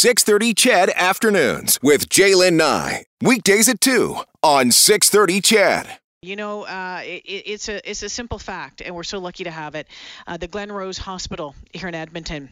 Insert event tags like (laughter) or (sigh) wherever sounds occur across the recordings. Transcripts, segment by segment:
630 CHED Afternoons with Jaylen Nye. Weekdays at 2 on 630 CHED. You know, uh, it, it's a it's a simple fact, and we're so lucky to have it. Uh, the Glenrose Hospital here in Edmonton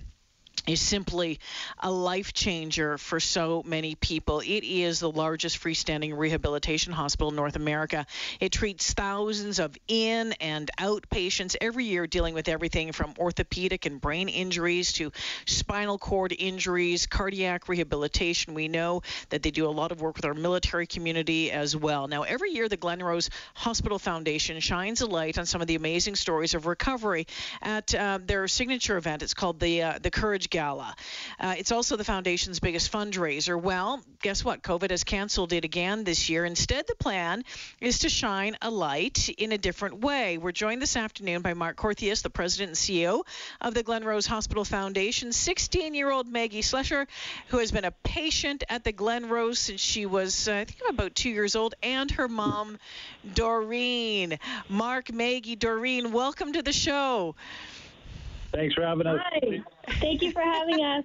is simply a life changer for so many people. It is the largest freestanding rehabilitation hospital in North America. It treats thousands of in and out patients every year, dealing with everything from orthopedic and brain injuries to spinal cord injuries, cardiac rehabilitation. We know that they do a lot of work with our military community as well. Now, every year, the Glenrose Hospital Foundation shines a light on some of the amazing stories of recovery at uh, their signature event. It's called the uh, the Courage Gala. Uh, it's also the foundation's biggest fundraiser. Well, guess what? COVID has canceled it again this year. Instead, the plan is to shine a light in a different way. We're joined this afternoon by Mark Korthuis, the president and CEO of the Glenrose Hospital Foundation, 16 year old Maggie Slesher, who has been a patient at the Glenrose since she was, uh, I think, about two years old, and her mom, Doreen. Mark, Maggie, Doreen, welcome to the show. Thanks for having us. Hi. Thank you for having us.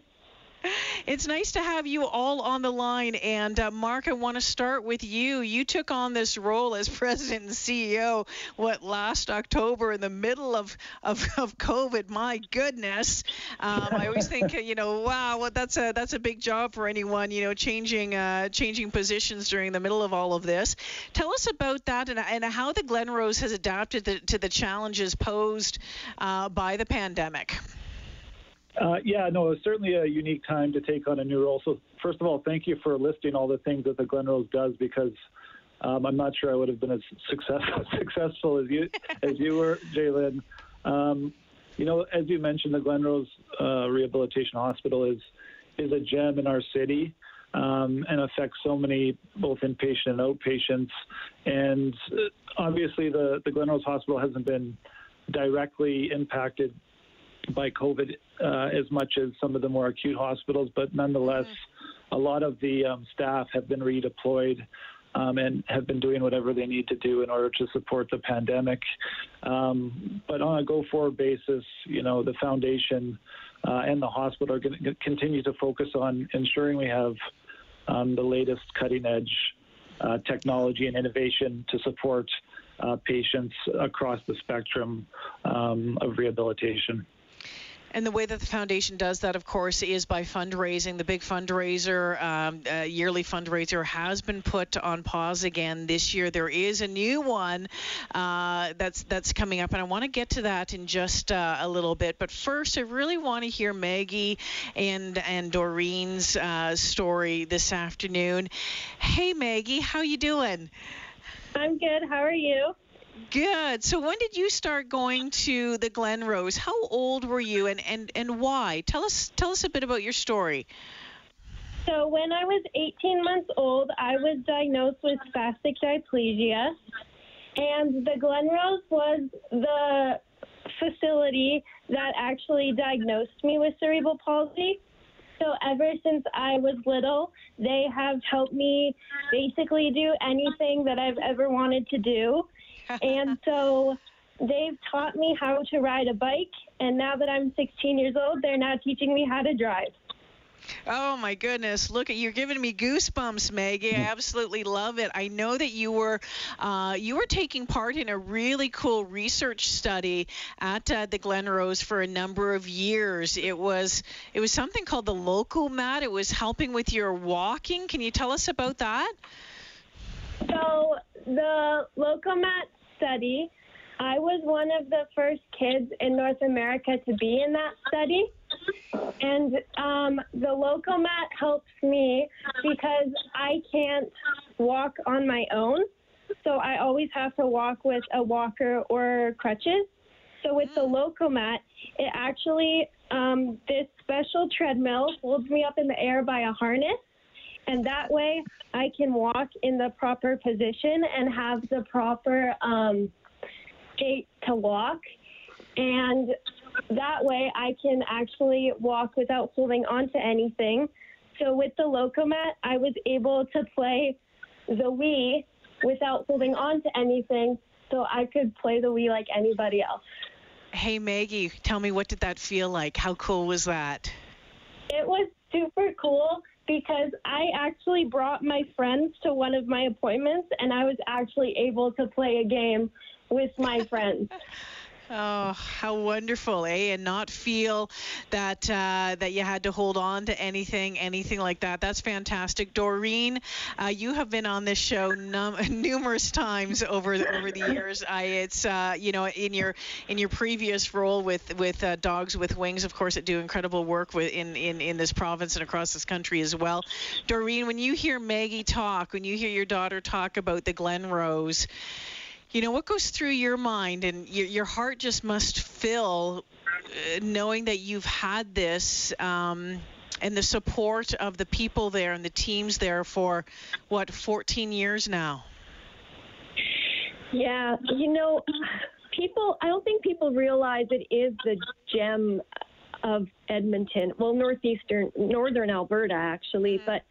It's nice to have you all on the line. And uh, Mark, I want to start with you. You took on this role as (laughs) president and CEO, what, last October in the middle of, of, of COVID. My goodness. Um, I always think, (laughs) you know, wow, well, that's a that's a big job for anyone, you know, changing uh, changing positions during the middle of all of this. Tell us about that and, and how the Glenrose has adapted the, to the challenges posed uh, by the pandemic. Uh, yeah, no, it's certainly a unique time to take on a new role. So, first of all, thank you for listing all the things that the Glenrose does because um, I'm not sure I would have been as success, (laughs) successful as you (laughs) as you were, Jaylen. Um, you know, as you mentioned, the Glenrose uh, Rehabilitation Hospital is is a gem in our city. Um, and affects so many both inpatient and outpatients. And uh, obviously, the, the Glenrose Hospital hasn't been directly impacted by COVID uh, as much as some of the more acute hospitals, but nonetheless, mm-hmm. a lot of the um, staff have been redeployed. Um, and have been doing whatever they need to do in order to support the pandemic. Um, but on a go-forward basis, you know, the foundation uh, and the hospital are going to continue to focus on ensuring we have um, the latest cutting-edge uh, technology and innovation to support uh, patients across the spectrum um, of rehabilitation. And the way that the foundation does that, of course, is by fundraising. The big fundraiser, um, uh, yearly fundraiser, has been put on pause again this year. There is a new one uh, that's that's coming up, and I want to get to that in just uh, a little bit. But first, I really want to hear Maggie and and Doreen's uh, story this afternoon. Hey, Maggie, how you doing? I'm good. How are you? Good. So when did you start going to the Glenrose? How old were you and, and, and why? Tell us tell us a bit about your story. So when I was 18 months old, I was diagnosed with spastic diplegia, and the Glenrose was the facility that actually diagnosed me with cerebral palsy. So ever since I was little, they have helped me basically do anything that I've ever wanted to do and (laughs) so they've taught me how to ride a bike. And now that I'm 16 years old, they're now teaching me how to drive. Oh my goodness! Look at you're giving me goosebumps, Maggie. I absolutely love it. I know that you were uh, you were taking part in a really cool research study at uh, the Glenrose for a number of years. It was it was something called the Lokomat. It was helping with your walking. Can you tell us about that? So the Lokomat study, I was one of the first kids in North America to be in that study. And um, the Lokomat helps me because I can't walk on my own. So I always have to walk with a walker or crutches. So with the Lokomat, it actually, um, this special treadmill holds me up in the air by a harness and that way I can walk in the proper position and have the proper um, gait to walk. And that way I can actually walk without holding on to anything. So with the Lokomat, I was able to play the Wii without holding on to anything, so I could play the Wii like anybody else. Hey Maggie, tell me what did that feel like? How cool was that? It was super cool because I actually brought my friends to one of my appointments and I was actually able to play a game with my friends. (laughs) Oh, how wonderful, eh? And not feel that uh, that you had to hold on to anything, anything like that. That's fantastic, Doreen. Uh, you have been on this show num- (laughs) numerous times over the, over the years. I, it's uh, you know in your in your previous role with with uh, Dogs with Wings, of course, that do incredible work with in, in in this province and across this country as well. Doreen, when you hear Maggie talk, when you hear your daughter talk about the Glenrose you know what goes through your mind and your, your heart just must fill uh, knowing that you've had this um, and the support of the people there and the teams there for what 14 years now yeah you know people i don't think people realize it is the gem of edmonton well northeastern northern alberta actually mm-hmm. but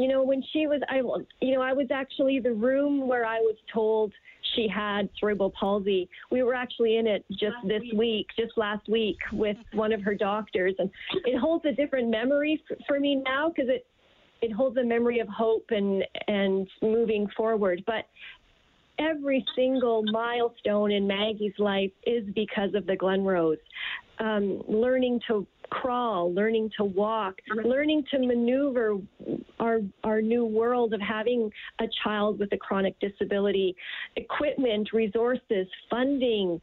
you know when she was i you know i was actually the room where i was told she had cerebral palsy. We were actually in it just this week, just last week, with (laughs) one of her doctors, and it holds a different memory f- for me now because it it holds a memory of hope and and moving forward. But every single milestone in Maggie's life is because of the Glenrose. Um, learning to crawl, learning to walk, learning to maneuver our our new world of having a child with a chronic disability, equipment, resources, funding,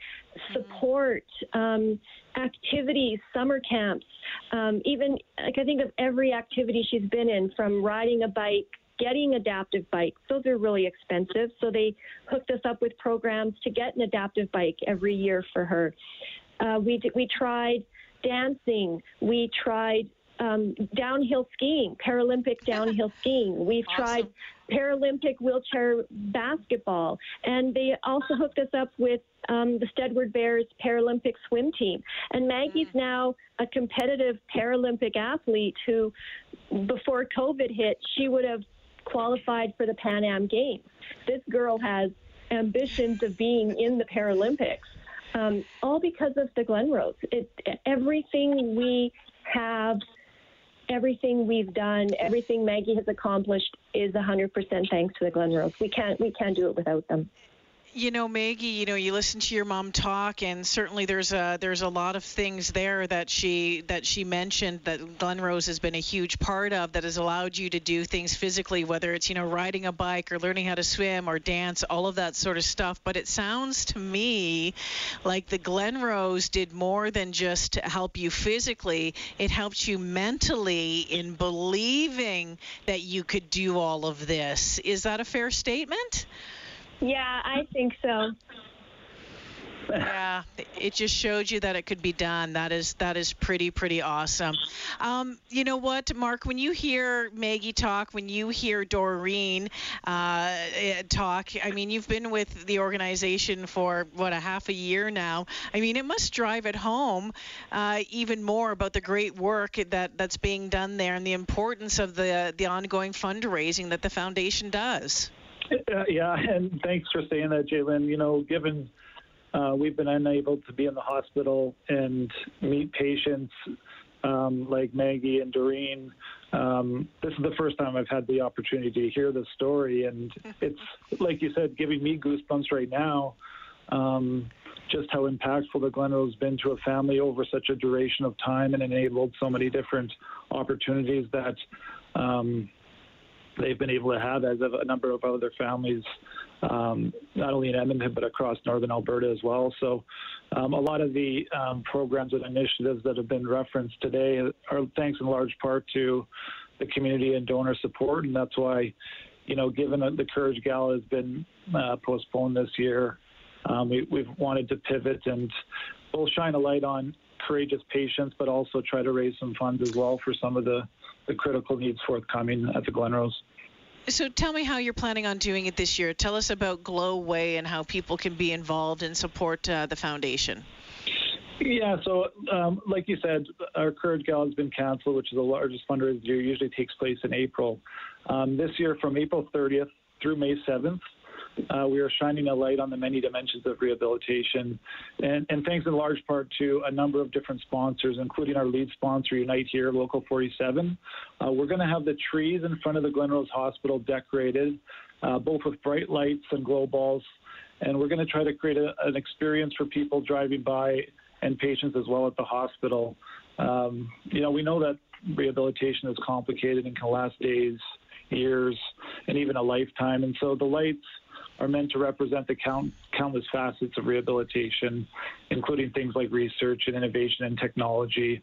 support, um, activities, summer camps, um, even like I think of every activity she's been in, from riding a bike getting adaptive bikes. Those are really expensive. So they hooked us up with programs to get an adaptive bike every year for her. Uh, we, did, we tried dancing. We tried um, downhill skiing, Paralympic (laughs) downhill skiing. We've awesome. tried Paralympic wheelchair basketball, and they also hooked us up with um, the Steadward Bears Paralympic swim team. And Maggie's mm. now a competitive Paralympic athlete who, before COVID hit, she would have qualified for the Pan Am Games. This girl has ambitions of being in the Paralympics um, all because of the Glenrose. It, everything we have, everything we've done, everything Maggie has accomplished is 100% thanks to the Glen. We can't we can't do it without them you know maggie you know you listen to your mom talk and certainly there's a there's a lot of things there that she that she mentioned that glen rose has been a huge part of that has allowed you to do things physically whether it's you know riding a bike or learning how to swim or dance all of that sort of stuff. But it sounds to me like the glen rose did more than just help you physically. It helped you mentally in believing that you could do all of this. Is that a fair statement yeah, I think so. yeah, it just showed you that it could be done. That is that is pretty pretty awesome. Um, you know what, Mark? When you hear Maggie talk, when you hear Doreen uh, talk, I mean, you've been with the organization for what a half a year now. I mean, it must drive it home uh, even more about the great work that that's being done there and the importance of the the ongoing fundraising that the foundation does. Uh, yeah, and thanks for saying that, Jalen. You know, given uh, we've been unable to be in the hospital and meet patients um, like Maggie and Doreen. Um, this is the first time I've had the opportunity to hear the story, and (laughs) it's like you said, giving me goosebumps right now. Um, just how impactful the Glenrose has been to a family over such a duration of time and enabled so many different opportunities that um, they've been able to have, as of a number of other families, um, not only in Edmonton but across northern Alberta as well. So, um, a lot of the um, programs and initiatives that have been referenced today are thanks in large part to the community and donor support, and that's why, you know, given that the Courage Gala has been uh, postponed this year, um, we, we've wanted to pivot and we'll shine a light on courageous patients, but also try to raise some funds as well for some of the the critical needs forthcoming at the Glenrose. So tell me how you're planning on doing it this year. Tell us about Glow Way and how people can be involved and support uh, the foundation. Yeah, so um, like you said, our Courage Gala has been canceled, which is the largest fundraiser year. Usually takes place in April. Um, this year, from April 30th through May 7th, uh, we are shining a light on the many dimensions of rehabilitation. And, and thanks in large part to a number of different sponsors, including our lead sponsor, Unite Here, Local 47. Uh, we're going to have the trees in front of the Glenrose Hospital decorated, uh, both with bright lights and glow balls. And we're going to try to create a, an experience for people driving by and patients as well at the hospital. Um, you know, we know that rehabilitation is complicated and can last days, years, and even a lifetime. And so the lights are meant to represent the count, countless facets of rehabilitation, including things like research and innovation and technology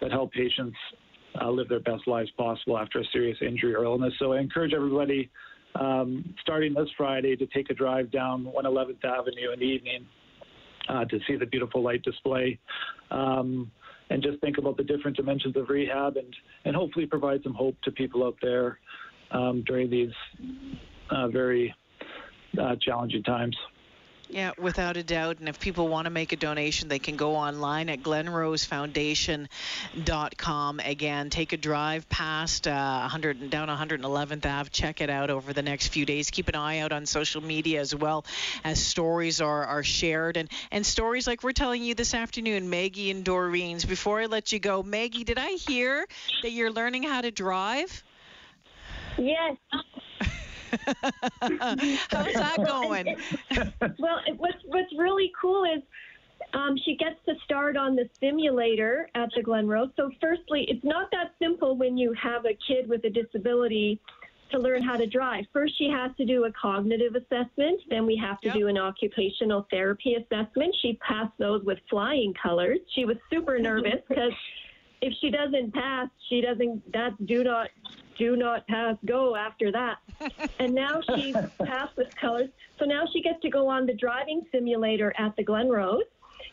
that help patients uh, live their best lives possible after a serious injury or illness. So I encourage everybody, um, starting this Friday, to take a drive down 111th Avenue in the evening uh, to see the beautiful light display. Um, and just think about the different dimensions of rehab and, and hopefully provide some hope to people out there um, during these uh, very uh, challenging times. Yeah, without a doubt. And if people want to make a donation, they can go online at glenrosefoundation.com. Again, take a drive past uh, 100 down 111th Ave. Check it out over the next few days. Keep an eye out on social media as well as stories are, are shared and, and stories like we're telling you this afternoon, Maggie and Doreen's. Before I let you go, Maggie, did I hear that you're learning how to drive? Yes. (laughs) How's that going? (laughs) well, it, what's what's really cool is um, she gets to start on the simulator at the Glenrose. So, firstly, it's not that simple when you have a kid with a disability to learn how to drive. First, she has to do a cognitive assessment. Then we have to Yep. do an occupational therapy assessment. She passed those with flying colors. She was super nervous (laughs) because if she doesn't pass, she doesn't. That's do not do not pass go after that. (laughs) And now she's passed with colors. So now she gets to go on the driving simulator at the Glenrose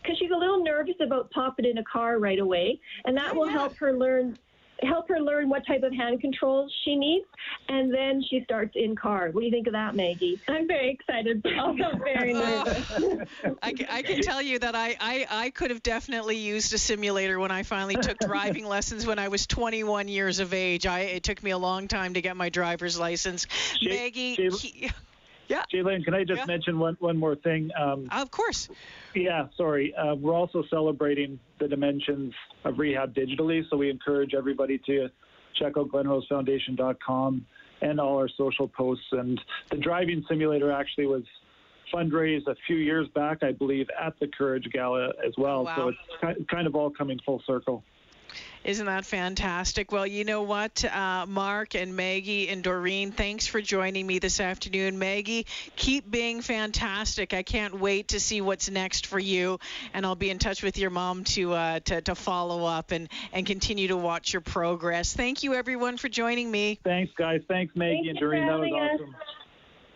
because she's a little nervous about popping in a car right away, and that oh, will help her learn help her learn what type of hand controls she needs, and then she starts in car. What do you think of that, Maggie? I'm very excited, (laughs) but also very nervous. I, I can tell you that I, I, I could have definitely used a simulator when I finally took driving lessons when I was 21 years of age. I, it took me a long time to get my driver's license. Jay- Maggie, Jay- he- yeah, Jalen, can I just Yeah. mention one, one more thing? Um, of course. Yeah, sorry. Uh, we're also celebrating the dimensions of rehab digitally, so we encourage everybody to check out glenrosefoundation.com and all our social posts. And the driving simulator actually was fundraised a few years back, I believe, at the Courage Gala as well. Wow. So it's kind of all coming full circle. Isn't that fantastic? Well, you know what, uh, Mark and Maggie and Doreen, thanks for joining me this afternoon. Maggie, keep being fantastic. I can't wait to see what's next for you, and I'll be in touch with your mom to uh, to, to follow up and, and continue to watch your progress. Thank you, everyone, for joining me. Thanks, guys. Thanks, Maggie Thank and Doreen. That was having us.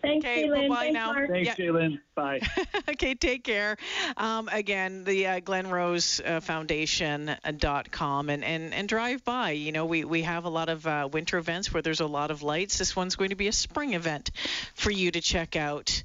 Awesome. Thanks, Okay, Jalen. bye-bye Thanks, now. Mark. Thanks, Yeah. Jalen. Bye. (laughs) okay, take care. Um, again, the uh, Glenrose uh, Foundation.com and, and, and drive by. You know, we, we have a lot of uh, winter events where there's a lot of lights. This one's going to be a spring event for you to check out.